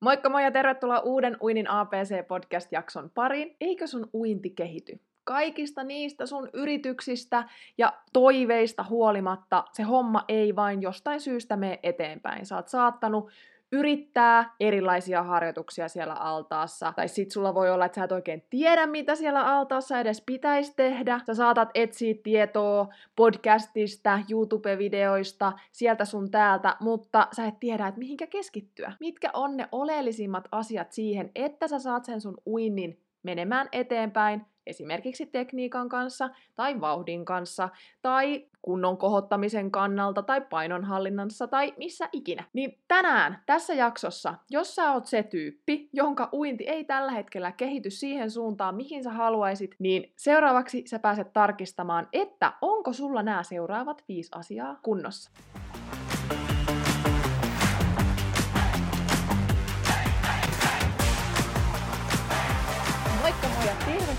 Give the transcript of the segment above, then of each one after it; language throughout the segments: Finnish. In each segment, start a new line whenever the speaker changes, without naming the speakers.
Moikka moi ja tervetuloa uuden Uinin APC-podcast-jakson pariin. Eikö sun uinti kehity? Kaikista niistä sun yrityksistä ja toiveista huolimatta se homma ei vain jostain syystä mene eteenpäin. Sä oot saattanut yrittää erilaisia harjoituksia siellä altaassa. Tai sit sulla voi olla, että sä et oikein tiedä, mitä siellä altaassa edes pitäisi tehdä. Sä saatat etsiä tietoa podcastista, YouTube-videoista, sieltä sun täältä, mutta sä et tiedä, että mihinkä keskittyä. Mitkä on ne oleellisimmat asiat siihen, että sä saat sen sun uinnin menemään eteenpäin esimerkiksi tekniikan kanssa tai vauhdin kanssa tai kunnon kohottamisen kannalta tai painonhallinnassa tai missä ikinä. Niin tänään tässä jaksossa, jos sä oot se tyyppi, jonka uinti ei tällä hetkellä kehity siihen suuntaan, mihin sä haluaisit, niin seuraavaksi sä pääset tarkistamaan, että onko sulla nämä seuraavat viisi asiaa kunnossa.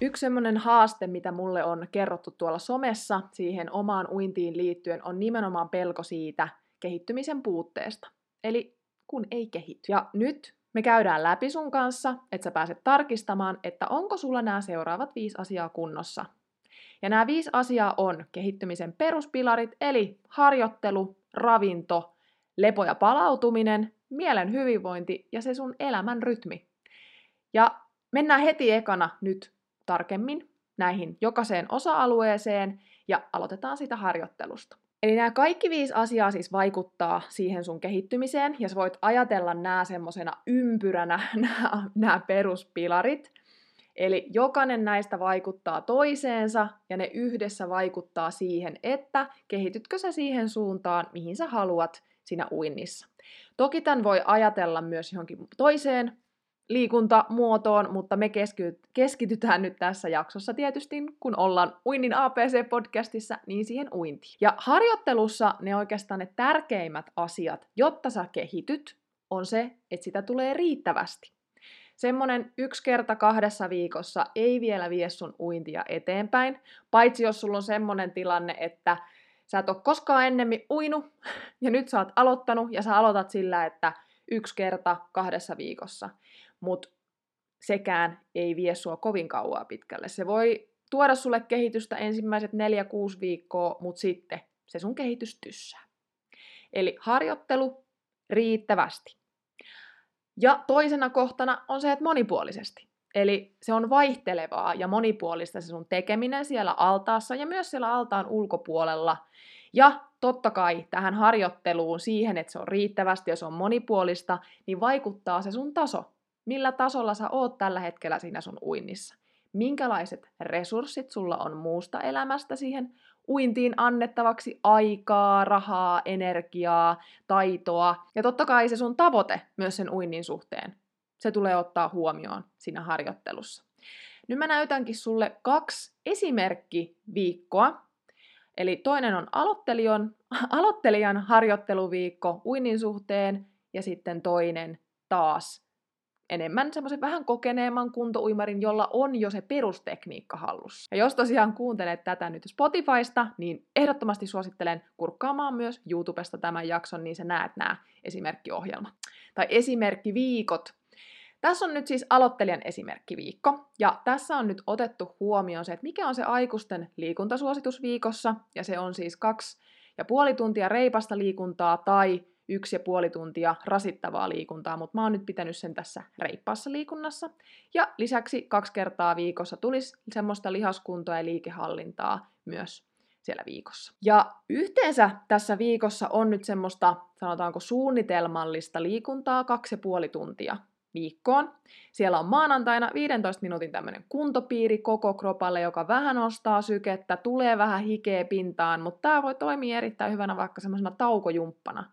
Yksi semmoinen haaste, mitä mulle on kerrottu tuolla somessa siihen omaan uintiin liittyen, on nimenomaan pelko siitä kehittymisen puutteesta. Eli kun ei kehity. Ja nyt me käydään läpi sun kanssa, että sä pääset tarkistamaan, että onko sulla nämä seuraavat viisi asiaa kunnossa. Ja nämä viisi asiaa on kehittymisen peruspilarit, eli harjoittelu, ravinto, lepo ja palautuminen, mielen hyvinvointi ja se sun elämän rytmi. Ja mennään heti ekana nyt tarkemmin näihin jokaiseen osa-alueeseen ja aloitetaan sitä harjoittelusta. Eli nämä kaikki viisi asiaa siis vaikuttaa siihen sun kehittymiseen, ja sä voit ajatella nämä semmoisena ympyränä, nämä, peruspilarit. Eli jokainen näistä vaikuttaa toiseensa, ja ne yhdessä vaikuttaa siihen, että kehitytkö sä siihen suuntaan, mihin sä haluat siinä uinnissa. Toki tämän voi ajatella myös johonkin toiseen liikuntamuotoon, mutta me keskitytään nyt tässä jaksossa tietysti, kun ollaan Uinnin APC-podcastissa, niin siihen uintiin. Ja harjoittelussa ne oikeastaan ne tärkeimmät asiat, jotta sä kehityt, on se, että sitä tulee riittävästi. Semmonen yksi kerta kahdessa viikossa ei vielä vie sun uintia eteenpäin, paitsi jos sulla on semmonen tilanne, että sä et ole koskaan ennemmin uinu, ja nyt sä oot aloittanut, ja sä aloitat sillä, että yksi kerta kahdessa viikossa mutta sekään ei vie sua kovin kauaa pitkälle. Se voi tuoda sulle kehitystä ensimmäiset 4-6 viikkoa, mutta sitten se sun kehitys tyssää. Eli harjoittelu riittävästi. Ja toisena kohtana on se, että monipuolisesti. Eli se on vaihtelevaa ja monipuolista se sun tekeminen siellä altaassa ja myös siellä altaan ulkopuolella. Ja totta kai tähän harjoitteluun siihen, että se on riittävästi ja se on monipuolista, niin vaikuttaa se sun taso millä tasolla sä oot tällä hetkellä siinä sun uinnissa. Minkälaiset resurssit sulla on muusta elämästä siihen uintiin annettavaksi aikaa, rahaa, energiaa, taitoa. Ja totta kai se sun tavoite myös sen uinnin suhteen. Se tulee ottaa huomioon siinä harjoittelussa. Nyt mä näytänkin sulle kaksi esimerkkiviikkoa. Eli toinen on aloittelijan, aloittelijan harjoitteluviikko uinnin suhteen ja sitten toinen taas enemmän semmoisen vähän kokeneemman kuntouimarin, jolla on jo se perustekniikka hallussa. Ja jos tosiaan kuuntelet tätä nyt Spotifysta, niin ehdottomasti suosittelen kurkkaamaan myös YouTubesta tämän jakson, niin sä näet nämä esimerkkiohjelmat. Tai esimerkkiviikot. Tässä on nyt siis aloittelijan esimerkkiviikko, ja tässä on nyt otettu huomioon se, että mikä on se aikuisten liikuntasuositus viikossa, ja se on siis kaksi ja puoli tuntia reipasta liikuntaa tai yksi ja puoli tuntia rasittavaa liikuntaa, mutta mä oon nyt pitänyt sen tässä reippaassa liikunnassa. Ja lisäksi kaksi kertaa viikossa tulisi semmoista lihaskuntoa ja liikehallintaa myös siellä viikossa. Ja yhteensä tässä viikossa on nyt semmoista, sanotaanko suunnitelmallista liikuntaa kaksi ja puoli tuntia viikkoon. Siellä on maanantaina 15 minuutin tämmöinen kuntopiiri koko kropalle, joka vähän nostaa sykettä, tulee vähän hikeä pintaan, mutta tämä voi toimia erittäin hyvänä vaikka semmoisena taukojumppana.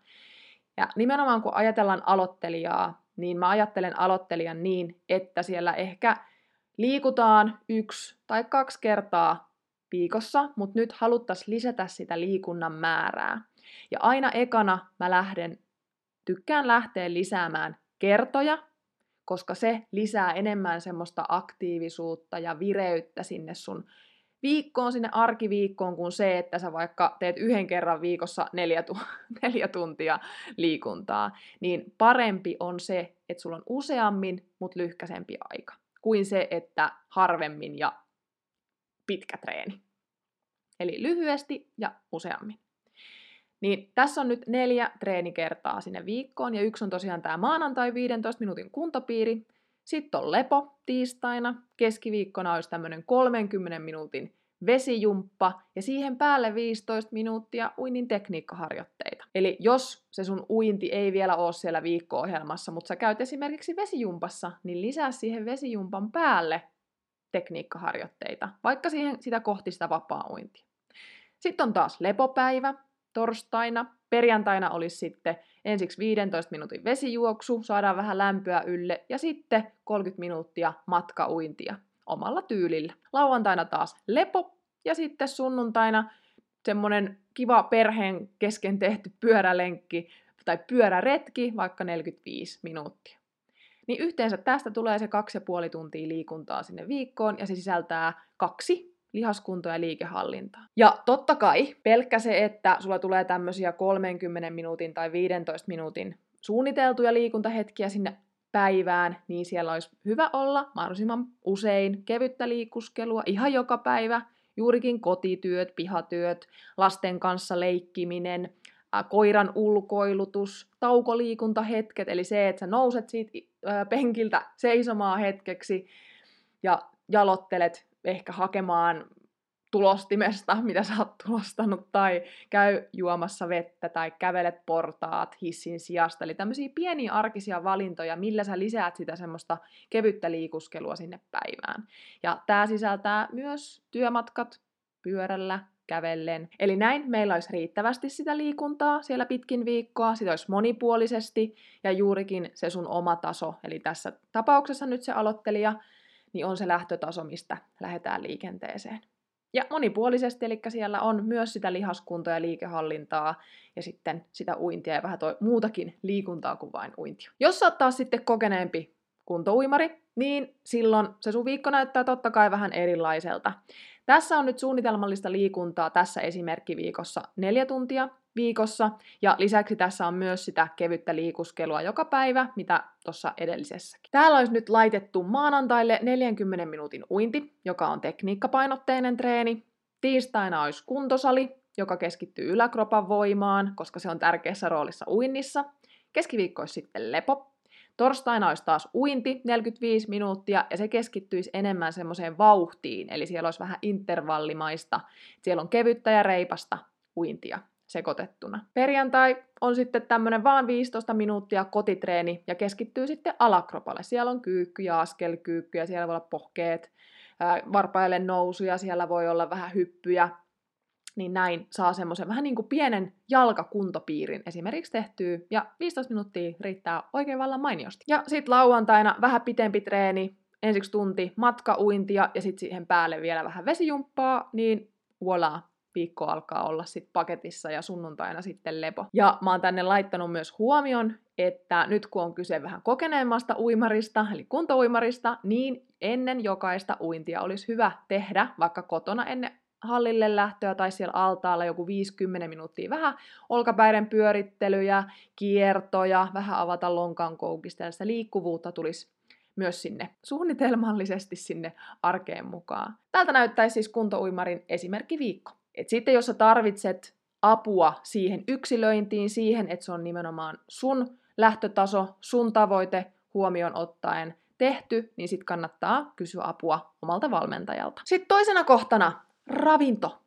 Ja nimenomaan kun ajatellaan aloittelijaa, niin mä ajattelen aloittelijan niin, että siellä ehkä liikutaan yksi tai kaksi kertaa viikossa, mutta nyt haluttaisiin lisätä sitä liikunnan määrää. Ja aina ekana mä lähden, tykkään lähteä lisäämään kertoja, koska se lisää enemmän semmoista aktiivisuutta ja vireyttä sinne sun viikkoon, sinne arkiviikkoon, kuin se, että sä vaikka teet yhden kerran viikossa neljä, tu- neljä tuntia liikuntaa, niin parempi on se, että sulla on useammin, mutta lyhkäsempi aika, kuin se, että harvemmin ja pitkä treeni. Eli lyhyesti ja useammin. Niin tässä on nyt neljä treenikertaa sinne viikkoon, ja yksi on tosiaan tämä maanantai 15 minuutin kuntopiiri. Sitten on lepo tiistaina, keskiviikkona olisi tämmöinen 30 minuutin vesijumppa ja siihen päälle 15 minuuttia uinnin tekniikkaharjoitteita. Eli jos se sun uinti ei vielä ole siellä viikko-ohjelmassa, mutta sä käyt esimerkiksi vesijumpassa, niin lisää siihen vesijumpan päälle tekniikkaharjoitteita, vaikka siihen sitä kohti sitä vapaa-uintia. Sitten on taas lepopäivä, torstaina. Perjantaina olisi sitten ensiksi 15 minuutin vesijuoksu, saadaan vähän lämpöä ylle ja sitten 30 minuuttia matkauintia omalla tyylillä. Lauantaina taas lepo ja sitten sunnuntaina semmoinen kiva perheen kesken tehty pyörälenkki tai pyöräretki, vaikka 45 minuuttia. Niin yhteensä tästä tulee se kaksi ja puoli tuntia liikuntaa sinne viikkoon ja se sisältää kaksi lihaskuntoa ja liikehallintaa. Ja totta kai pelkkä se, että sulla tulee tämmöisiä 30 minuutin tai 15 minuutin suunniteltuja liikuntahetkiä sinne päivään, niin siellä olisi hyvä olla mahdollisimman usein kevyttä liikuskelua ihan joka päivä, juurikin kotityöt, pihatyöt, lasten kanssa leikkiminen, koiran ulkoilutus, taukoliikuntahetket, eli se, että sä nouset siitä penkiltä seisomaan hetkeksi ja jalottelet ehkä hakemaan tulostimesta, mitä sä oot tulostanut, tai käy juomassa vettä, tai kävelet portaat hissin sijasta. Eli tämmöisiä pieniä arkisia valintoja, millä sä lisäät sitä semmoista kevyttä liikuskelua sinne päivään. Ja tämä sisältää myös työmatkat pyörällä, kävellen. Eli näin meillä olisi riittävästi sitä liikuntaa siellä pitkin viikkoa, sitä olisi monipuolisesti ja juurikin se sun oma taso, eli tässä tapauksessa nyt se aloittelija, niin on se lähtötaso, mistä lähdetään liikenteeseen. Ja monipuolisesti, eli siellä on myös sitä lihaskuntoa ja liikehallintaa ja sitten sitä uintia ja vähän toi muutakin liikuntaa kuin vain uintia. Jos sä oot taas sitten kokeneempi kuntouimari, niin silloin se sun viikko näyttää totta kai vähän erilaiselta. Tässä on nyt suunnitelmallista liikuntaa tässä esimerkkiviikossa neljä tuntia viikossa, ja lisäksi tässä on myös sitä kevyttä liikuskelua joka päivä, mitä tuossa edellisessäkin. Täällä olisi nyt laitettu maanantaille 40 minuutin uinti, joka on tekniikkapainotteinen treeni. Tiistaina olisi kuntosali, joka keskittyy yläkropan voimaan, koska se on tärkeässä roolissa uinnissa. Keskiviikko olisi sitten lepo, Torstaina olisi taas uinti 45 minuuttia ja se keskittyisi enemmän semmoiseen vauhtiin, eli siellä olisi vähän intervallimaista. Siellä on kevyttä ja reipasta uintia sekoitettuna. Perjantai on sitten tämmöinen vaan 15 minuuttia kotitreeni ja keskittyy sitten alakropalle. Siellä on kyykky ja askelkyykky ja siellä voi olla pohkeet, varpaille nousuja, siellä voi olla vähän hyppyjä, niin näin saa semmoisen vähän niin kuin pienen jalkakuntopiirin esimerkiksi tehtyä, ja 15 minuuttia riittää oikein vallan mainiosti. Ja sitten lauantaina vähän pitempi treeni, ensiksi tunti matkauintia ja sitten siihen päälle vielä vähän vesijumppaa, niin voilà, viikko alkaa olla sitten paketissa ja sunnuntaina sitten lepo. Ja mä oon tänne laittanut myös huomion, että nyt kun on kyse vähän kokeneemmasta uimarista, eli kuntouimarista, niin ennen jokaista uintia olisi hyvä tehdä, vaikka kotona ennen hallille lähtöä tai siellä altaalla joku 50 minuuttia vähän olkapäiden pyörittelyjä, kiertoja, vähän avata lonkan sitä liikkuvuutta tulisi myös sinne suunnitelmallisesti sinne arkeen mukaan. Tältä näyttäisi siis kuntouimarin esimerkkiviikko. Et sitten jos sä tarvitset apua siihen yksilöintiin, siihen, että se on nimenomaan sun lähtötaso, sun tavoite huomioon ottaen tehty, niin sitten kannattaa kysyä apua omalta valmentajalta. Sitten toisena kohtana ravinto.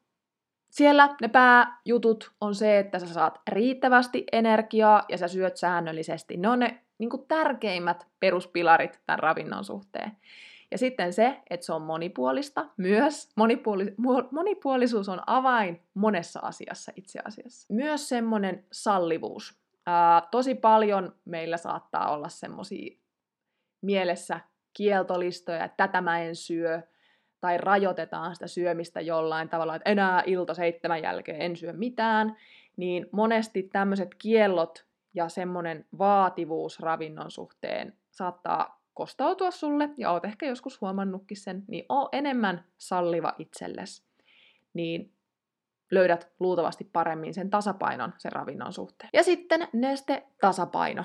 Siellä ne pääjutut on se, että sä saat riittävästi energiaa ja sä syöt säännöllisesti. Ne on ne niin kuin tärkeimmät peruspilarit tämän ravinnon suhteen. Ja sitten se, että se on monipuolista myös. Monipuoli- monipuolisuus on avain monessa asiassa itse asiassa. Myös semmoinen sallivuus. Ää, tosi paljon meillä saattaa olla semmoisia mielessä kieltolistoja, että tätä mä en syö, tai rajoitetaan sitä syömistä jollain tavalla, että enää ilta seitsemän jälkeen en syö mitään, niin monesti tämmöiset kiellot ja semmoinen vaativuus ravinnon suhteen saattaa kostautua sulle, ja oot ehkä joskus huomannutkin sen, niin oo enemmän salliva itsellesi, niin löydät luultavasti paremmin sen tasapainon sen ravinnon suhteen. Ja sitten neste tasapaino.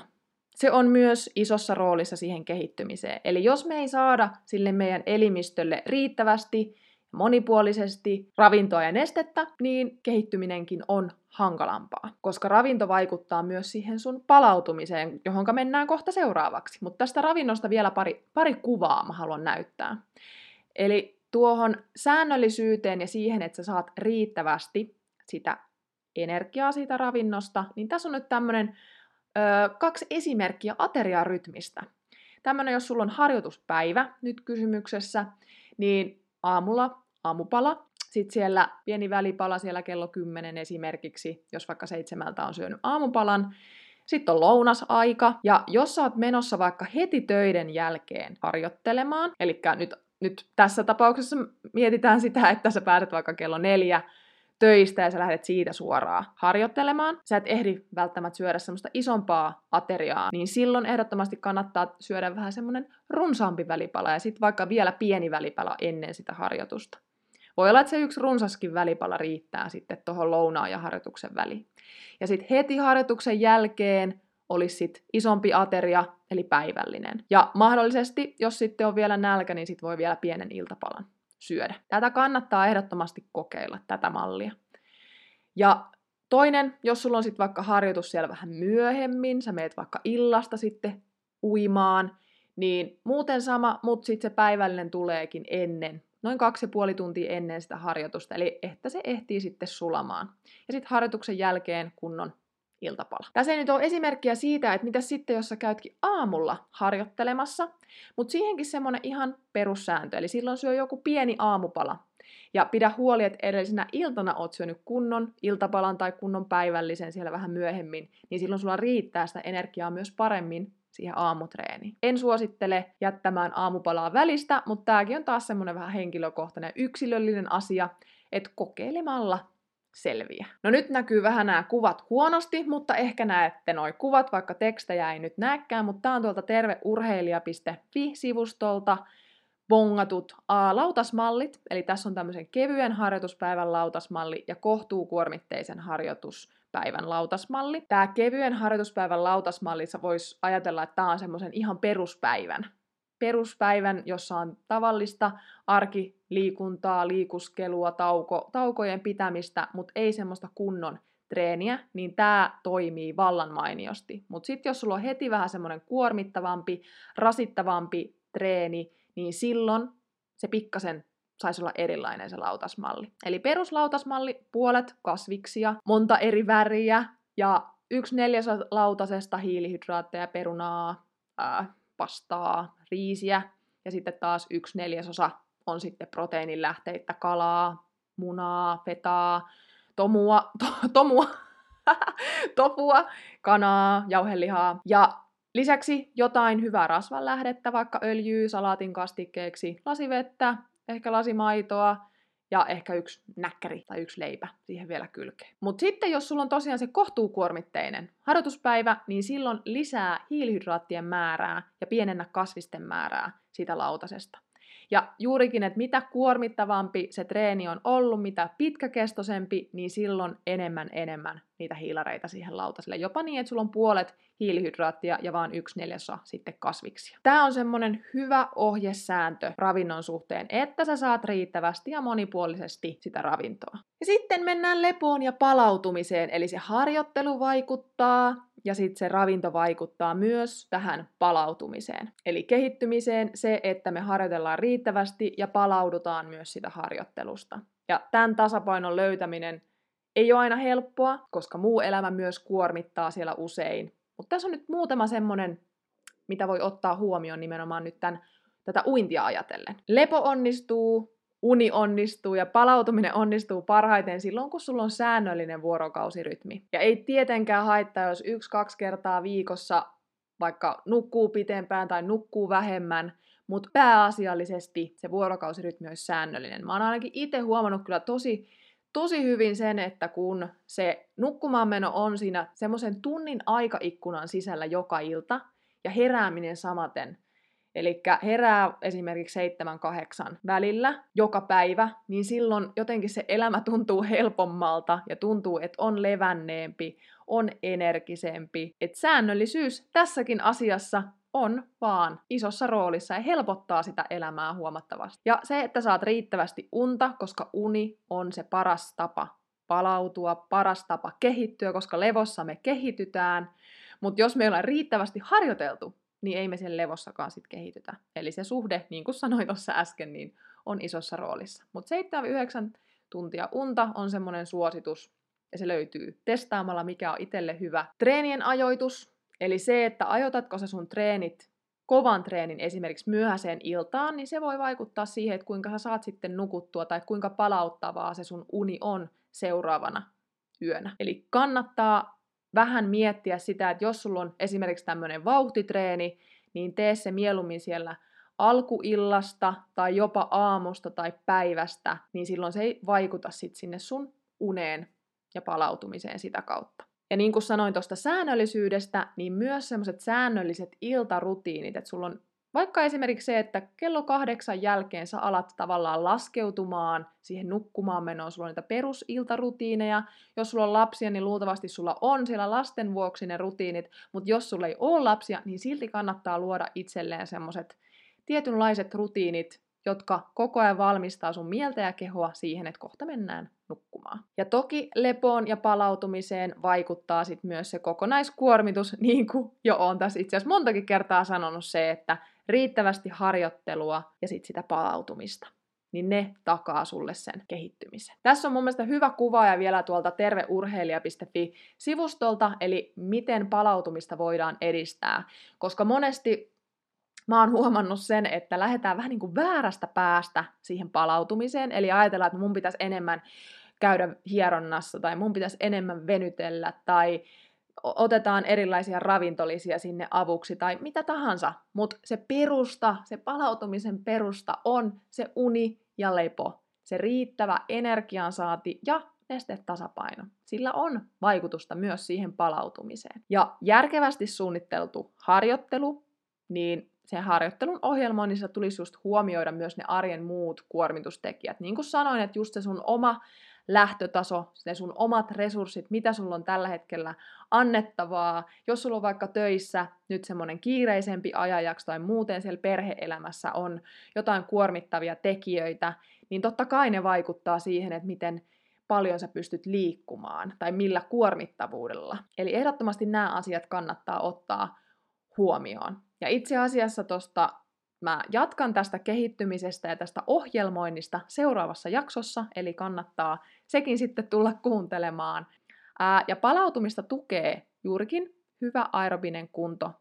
Se on myös isossa roolissa siihen kehittymiseen. Eli jos me ei saada sille meidän elimistölle riittävästi monipuolisesti ravintoa ja nestettä, niin kehittyminenkin on hankalampaa, koska ravinto vaikuttaa myös siihen sun palautumiseen, johon mennään kohta seuraavaksi. Mutta tästä ravinnosta vielä pari, pari kuvaa mä haluan näyttää. Eli tuohon säännöllisyyteen ja siihen, että sä saat riittävästi sitä energiaa siitä ravinnosta, niin tässä on nyt tämmöinen kaksi esimerkkiä ateriarytmistä. Tämmöinen, jos sulla on harjoituspäivä nyt kysymyksessä, niin aamulla aamupala, sitten siellä pieni välipala siellä kello 10 esimerkiksi, jos vaikka seitsemältä on syönyt aamupalan. Sitten on lounasaika, ja jos sä oot menossa vaikka heti töiden jälkeen harjoittelemaan, eli nyt, nyt tässä tapauksessa mietitään sitä, että sä pääset vaikka kello neljä töistä ja sä lähdet siitä suoraan harjoittelemaan, sä et ehdi välttämättä syödä semmoista isompaa ateriaa, niin silloin ehdottomasti kannattaa syödä vähän semmoinen runsaampi välipala ja sitten vaikka vielä pieni välipala ennen sitä harjoitusta. Voi olla, että se yksi runsaskin välipala riittää sitten tuohon lounaan ja harjoituksen väliin. Ja sitten heti harjoituksen jälkeen olisi sit isompi ateria, eli päivällinen. Ja mahdollisesti, jos sitten on vielä nälkä, niin sitten voi vielä pienen iltapalan syödä. Tätä kannattaa ehdottomasti kokeilla, tätä mallia. Ja toinen, jos sulla on sitten vaikka harjoitus siellä vähän myöhemmin, sä meet vaikka illasta sitten uimaan, niin muuten sama, mutta sitten se päivällinen tuleekin ennen, noin kaksi ja puoli tuntia ennen sitä harjoitusta, eli että se ehtii sitten sulamaan. Ja sitten harjoituksen jälkeen kunnon iltapala. Tässä ei nyt ole esimerkkiä siitä, että mitä sitten, jos sä käytkin aamulla harjoittelemassa, mutta siihenkin semmoinen ihan perussääntö, eli silloin syö joku pieni aamupala. Ja pidä huoli, että edellisenä iltana oot syönyt kunnon iltapalan tai kunnon päivällisen siellä vähän myöhemmin, niin silloin sulla riittää sitä energiaa myös paremmin siihen aamutreeniin. En suosittele jättämään aamupalaa välistä, mutta tämäkin on taas semmoinen vähän henkilökohtainen yksilöllinen asia, että kokeilemalla selviä. No nyt näkyy vähän nämä kuvat huonosti, mutta ehkä näette noi kuvat, vaikka tekstejä ei nyt näkään, mutta tää on tuolta terveurheilija.fi-sivustolta bongatut a, lautasmallit, eli tässä on tämmöisen kevyen harjoituspäivän lautasmalli ja kohtuukuormitteisen harjoituspäivän lautasmalli. Tämä kevyen harjoituspäivän lautasmallissa voisi ajatella, että tämä on semmoisen ihan peruspäivän peruspäivän, jossa on tavallista arkiliikuntaa, liikuskelua, tauko, taukojen pitämistä, mutta ei semmoista kunnon treeniä, niin tämä toimii vallan mainiosti. Mutta sitten jos sulla on heti vähän semmoinen kuormittavampi, rasittavampi treeni, niin silloin se pikkasen saisi olla erilainen se lautasmalli. Eli peruslautasmalli, puolet kasviksia, monta eri väriä ja yksi neljäsosa lautasesta hiilihydraatteja, perunaa, pastaa, riisiä. Ja sitten taas yksi neljäsosa on sitten proteiinilähteitä, kalaa, munaa, fetaa, tomua, to, tomua, topua, kanaa, jauhelihaa. Ja lisäksi jotain hyvää rasvanlähdettä, vaikka öljyä salaatin kastikkeeksi, lasivettä, ehkä lasimaitoa, ja ehkä yksi näkkäri tai yksi leipä siihen vielä kylkeen. Mutta sitten jos sulla on tosiaan se kohtuukuormitteinen harjoituspäivä, niin silloin lisää hiilihydraattien määrää ja pienennä kasvisten määrää siitä lautasesta. Ja juurikin, että mitä kuormittavampi se treeni on ollut, mitä pitkäkestoisempi, niin silloin enemmän enemmän niitä hiilareita siihen lautaselle. Jopa niin, että sulla on puolet hiilihydraattia ja vaan yksi neljäsosa sitten kasviksia. Tämä on semmoinen hyvä ohjesääntö ravinnon suhteen, että sä saat riittävästi ja monipuolisesti sitä ravintoa. Ja sitten mennään lepoon ja palautumiseen, eli se harjoittelu vaikuttaa ja sitten se ravinto vaikuttaa myös tähän palautumiseen. Eli kehittymiseen se, että me harjoitellaan riittävästi ja palaudutaan myös sitä harjoittelusta. Ja tämän tasapainon löytäminen ei ole aina helppoa, koska muu elämä myös kuormittaa siellä usein. Mutta tässä on nyt muutama semmonen, mitä voi ottaa huomioon nimenomaan nyt tämän, tätä uintia ajatellen. Lepo onnistuu, uni onnistuu ja palautuminen onnistuu parhaiten silloin, kun sulla on säännöllinen vuorokausirytmi. Ja ei tietenkään haittaa, jos yksi-kaksi kertaa viikossa vaikka nukkuu pitempään tai nukkuu vähemmän, mutta pääasiallisesti se vuorokausirytmi olisi säännöllinen. Mä oon ainakin itse huomannut kyllä tosi, tosi hyvin sen, että kun se nukkumaanmeno on siinä semmoisen tunnin aikaikkunan sisällä joka ilta, ja herääminen samaten, Eli herää esimerkiksi 7-8 välillä joka päivä, niin silloin jotenkin se elämä tuntuu helpommalta ja tuntuu, että on levänneempi, on energisempi. Et säännöllisyys tässäkin asiassa on vaan isossa roolissa ja helpottaa sitä elämää huomattavasti. Ja se, että saat riittävästi unta, koska uni on se paras tapa palautua, paras tapa kehittyä, koska levossa me kehitytään. Mutta jos me ollaan riittävästi harjoiteltu, niin ei me sen levossakaan sit kehitytä. Eli se suhde, niin kuin sanoin tuossa äsken, niin on isossa roolissa. Mutta 7-9 tuntia unta on semmoinen suositus, ja se löytyy testaamalla, mikä on itselle hyvä. Treenien ajoitus, eli se, että ajoitatko sä sun treenit kovan treenin esimerkiksi myöhäiseen iltaan, niin se voi vaikuttaa siihen, että kuinka sä saat sitten nukuttua tai kuinka palauttavaa se sun uni on seuraavana yönä. Eli kannattaa vähän miettiä sitä, että jos sulla on esimerkiksi tämmöinen vauhtitreeni, niin tee se mieluummin siellä alkuillasta tai jopa aamusta tai päivästä, niin silloin se ei vaikuta sit sinne sun uneen ja palautumiseen sitä kautta. Ja niin kuin sanoin tuosta säännöllisyydestä, niin myös semmoiset säännölliset iltarutiinit, että sulla on vaikka esimerkiksi se, että kello kahdeksan jälkeen sä alat tavallaan laskeutumaan siihen nukkumaan menoon, sulla on niitä perusiltarutiineja. Jos sulla on lapsia, niin luultavasti sulla on siellä lasten vuoksi ne rutiinit, mutta jos sulla ei ole lapsia, niin silti kannattaa luoda itselleen semmoiset tietynlaiset rutiinit, jotka koko ajan valmistaa sun mieltä ja kehoa siihen, että kohta mennään nukkumaan. Ja toki lepoon ja palautumiseen vaikuttaa sit myös se kokonaiskuormitus, niin kuin jo on tässä itse asiassa montakin kertaa sanonut se, että riittävästi harjoittelua ja sitten sitä palautumista niin ne takaa sulle sen kehittymisen. Tässä on mun mielestä hyvä kuva ja vielä tuolta terveurheilija.fi-sivustolta, eli miten palautumista voidaan edistää, koska monesti mä oon huomannut sen, että lähdetään vähän niin kuin väärästä päästä siihen palautumiseen, eli ajatellaan, että mun pitäisi enemmän käydä hieronnassa tai mun pitäisi enemmän venytellä tai otetaan erilaisia ravintolisia sinne avuksi tai mitä tahansa, mutta se perusta, se palautumisen perusta on se uni ja lepo, se riittävä energiansaati ja nestetasapaino. Sillä on vaikutusta myös siihen palautumiseen. Ja järkevästi suunniteltu harjoittelu, niin sen harjoittelun ohjelmoinnissa tulisi just huomioida myös ne arjen muut kuormitustekijät. Niin kuin sanoin, että just se sun oma lähtötaso, ne sun omat resurssit, mitä sulla on tällä hetkellä annettavaa. Jos sulla on vaikka töissä nyt semmoinen kiireisempi ajanjakso tai muuten siellä perheelämässä on jotain kuormittavia tekijöitä, niin totta kai ne vaikuttaa siihen, että miten paljon sä pystyt liikkumaan tai millä kuormittavuudella. Eli ehdottomasti nämä asiat kannattaa ottaa huomioon. Ja itse asiassa tuosta Mä jatkan tästä kehittymisestä ja tästä ohjelmoinnista seuraavassa jaksossa, eli kannattaa sekin sitten tulla kuuntelemaan. Ää, ja palautumista tukee juurikin hyvä aerobinen kunto.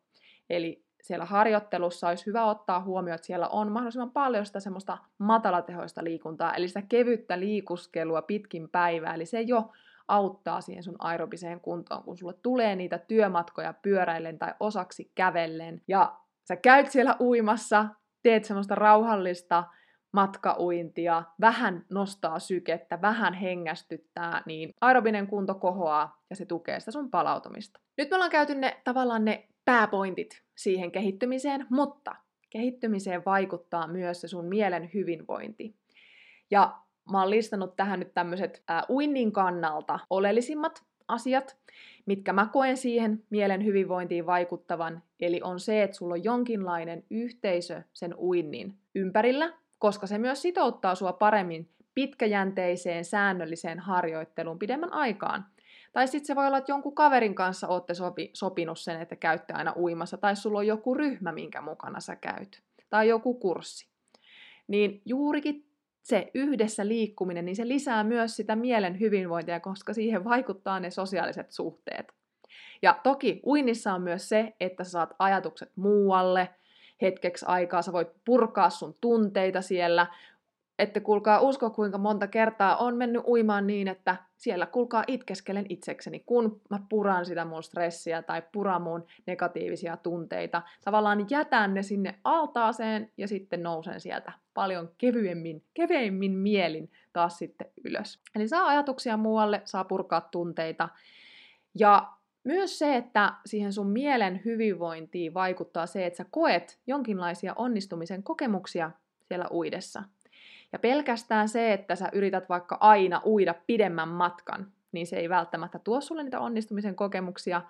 Eli siellä harjoittelussa olisi hyvä ottaa huomioon, että siellä on mahdollisimman paljon sitä semmoista matalatehoista liikuntaa, eli sitä kevyttä liikuskelua pitkin päivää, eli se jo auttaa siihen sun aerobiseen kuntoon, kun sulle tulee niitä työmatkoja pyöräillen tai osaksi kävellen. Ja sä käyt siellä uimassa, teet semmoista rauhallista matkauintia, vähän nostaa sykettä, vähän hengästyttää, niin aerobinen kunto kohoaa ja se tukee sitä sun palautumista. Nyt me ollaan käyty ne tavallaan ne pääpointit siihen kehittymiseen, mutta kehittymiseen vaikuttaa myös se sun mielen hyvinvointi. Ja mä oon listannut tähän nyt tämmöiset uinnin kannalta oleellisimmat asiat, mitkä mä koen siihen mielen hyvinvointiin vaikuttavan, eli on se, että sulla on jonkinlainen yhteisö sen uinnin ympärillä, koska se myös sitouttaa sua paremmin pitkäjänteiseen säännölliseen harjoitteluun pidemmän aikaan. Tai sitten se voi olla, että jonkun kaverin kanssa olette sopi, sopinut sen, että käytte aina uimassa, tai sulla on joku ryhmä, minkä mukana sä käyt, tai joku kurssi. Niin juurikin se yhdessä liikkuminen, niin se lisää myös sitä mielen hyvinvointia, koska siihen vaikuttaa ne sosiaaliset suhteet. Ja toki uinnissa on myös se, että sä saat ajatukset muualle hetkeksi aikaa, sä voit purkaa sun tunteita siellä, että kuulkaa usko kuinka monta kertaa on mennyt uimaan niin, että siellä kuulkaa itkeskelen itsekseni, kun mä puran sitä mun stressiä tai puran mun negatiivisia tunteita. Tavallaan jätän ne sinne altaaseen ja sitten nousen sieltä paljon kevyemmin, keveimmin mielin taas sitten ylös. Eli saa ajatuksia muualle, saa purkaa tunteita. Ja myös se, että siihen sun mielen hyvinvointiin vaikuttaa se, että sä koet jonkinlaisia onnistumisen kokemuksia siellä uidessa. Ja pelkästään se, että sä yrität vaikka aina uida pidemmän matkan, niin se ei välttämättä tuo sulle niitä onnistumisen kokemuksia,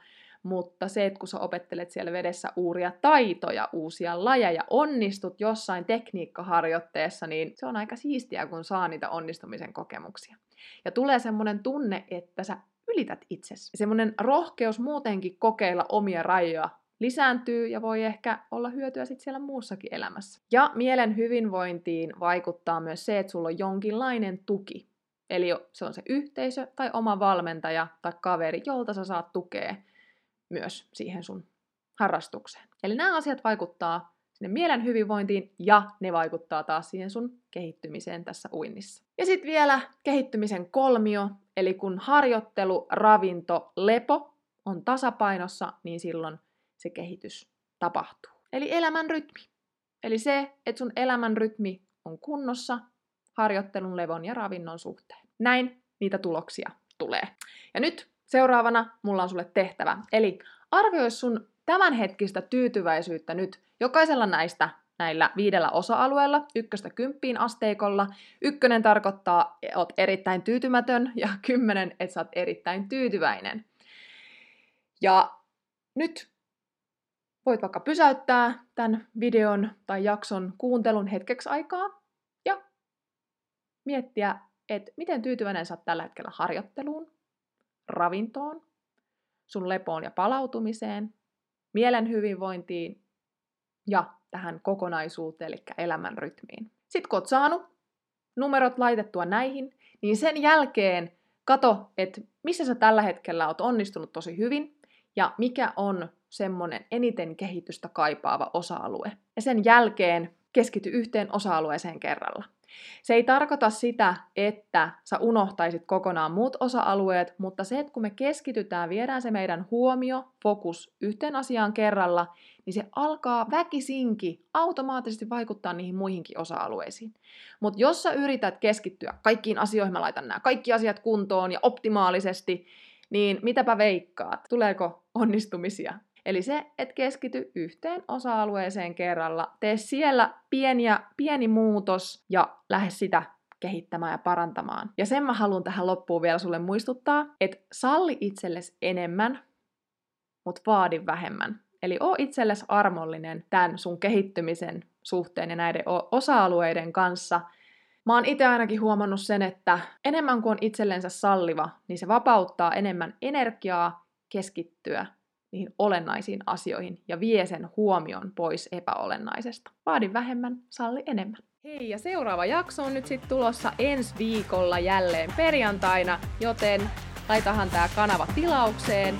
mutta se, että kun sä opettelet siellä vedessä uuria taitoja, uusia lajeja, onnistut jossain tekniikkaharjoitteessa, niin se on aika siistiä, kun saa niitä onnistumisen kokemuksia. Ja tulee semmoinen tunne, että sä ylität itsesi. Semmoinen rohkeus muutenkin kokeilla omia rajoja lisääntyy ja voi ehkä olla hyötyä sitten siellä muussakin elämässä. Ja mielen hyvinvointiin vaikuttaa myös se, että sulla on jonkinlainen tuki. Eli se on se yhteisö tai oma valmentaja tai kaveri, jolta sä saat tukea myös siihen sun harrastukseen. Eli nämä asiat vaikuttaa sinne mielen hyvinvointiin ja ne vaikuttaa taas siihen sun kehittymiseen tässä uinnissa. Ja sitten vielä kehittymisen kolmio, eli kun harjoittelu, ravinto, lepo on tasapainossa, niin silloin se kehitys tapahtuu. Eli elämän rytmi. Eli se, että sun elämän rytmi on kunnossa harjoittelun, levon ja ravinnon suhteen. Näin niitä tuloksia tulee. Ja nyt seuraavana mulla on sulle tehtävä. Eli arvioi sun tämänhetkistä tyytyväisyyttä nyt jokaisella näistä näillä viidellä osa-alueella, ykköstä kymppiin asteikolla. Ykkönen tarkoittaa, että oot erittäin tyytymätön ja kymmenen, että sä oot erittäin tyytyväinen. Ja nyt voit vaikka pysäyttää tämän videon tai jakson kuuntelun hetkeksi aikaa ja miettiä, että miten tyytyväinen sä tällä hetkellä harjoitteluun, ravintoon, sun lepoon ja palautumiseen, mielen hyvinvointiin ja tähän kokonaisuuteen, eli elämän rytmiin. Sitten kun oot saanut numerot laitettua näihin, niin sen jälkeen kato, että missä sä tällä hetkellä oot onnistunut tosi hyvin ja mikä on semmoinen eniten kehitystä kaipaava osa-alue. Ja sen jälkeen keskity yhteen osa-alueeseen kerralla. Se ei tarkoita sitä, että sä unohtaisit kokonaan muut osa-alueet, mutta se, että kun me keskitytään, viedään se meidän huomio, fokus yhteen asiaan kerralla, niin se alkaa väkisinkin automaattisesti vaikuttaa niihin muihinkin osa-alueisiin. Mutta jos sä yrität keskittyä kaikkiin asioihin, mä laitan nämä kaikki asiat kuntoon ja optimaalisesti, niin mitäpä veikkaat? Tuleeko onnistumisia? Eli se, että keskity yhteen osa-alueeseen kerralla, tee siellä pieniä, pieni muutos ja lähde sitä kehittämään ja parantamaan. Ja sen mä haluan tähän loppuun vielä sulle muistuttaa, että salli itsellesi enemmän, mutta vaadi vähemmän. Eli oo itsellesi armollinen tämän sun kehittymisen suhteen ja näiden osa-alueiden kanssa. Mä oon itse ainakin huomannut sen, että enemmän kuin on itsellensä salliva, niin se vapauttaa enemmän energiaa keskittyä niihin olennaisiin asioihin ja vie sen huomion pois epäolennaisesta. Vaadi vähemmän, salli enemmän. Hei, ja seuraava jakso on nyt sitten tulossa ensi viikolla jälleen perjantaina, joten laitahan tämä kanava tilaukseen,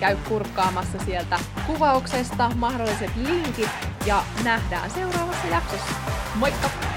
käy kurkkaamassa sieltä kuvauksesta mahdolliset linkit ja nähdään seuraavassa jaksossa. Moikka!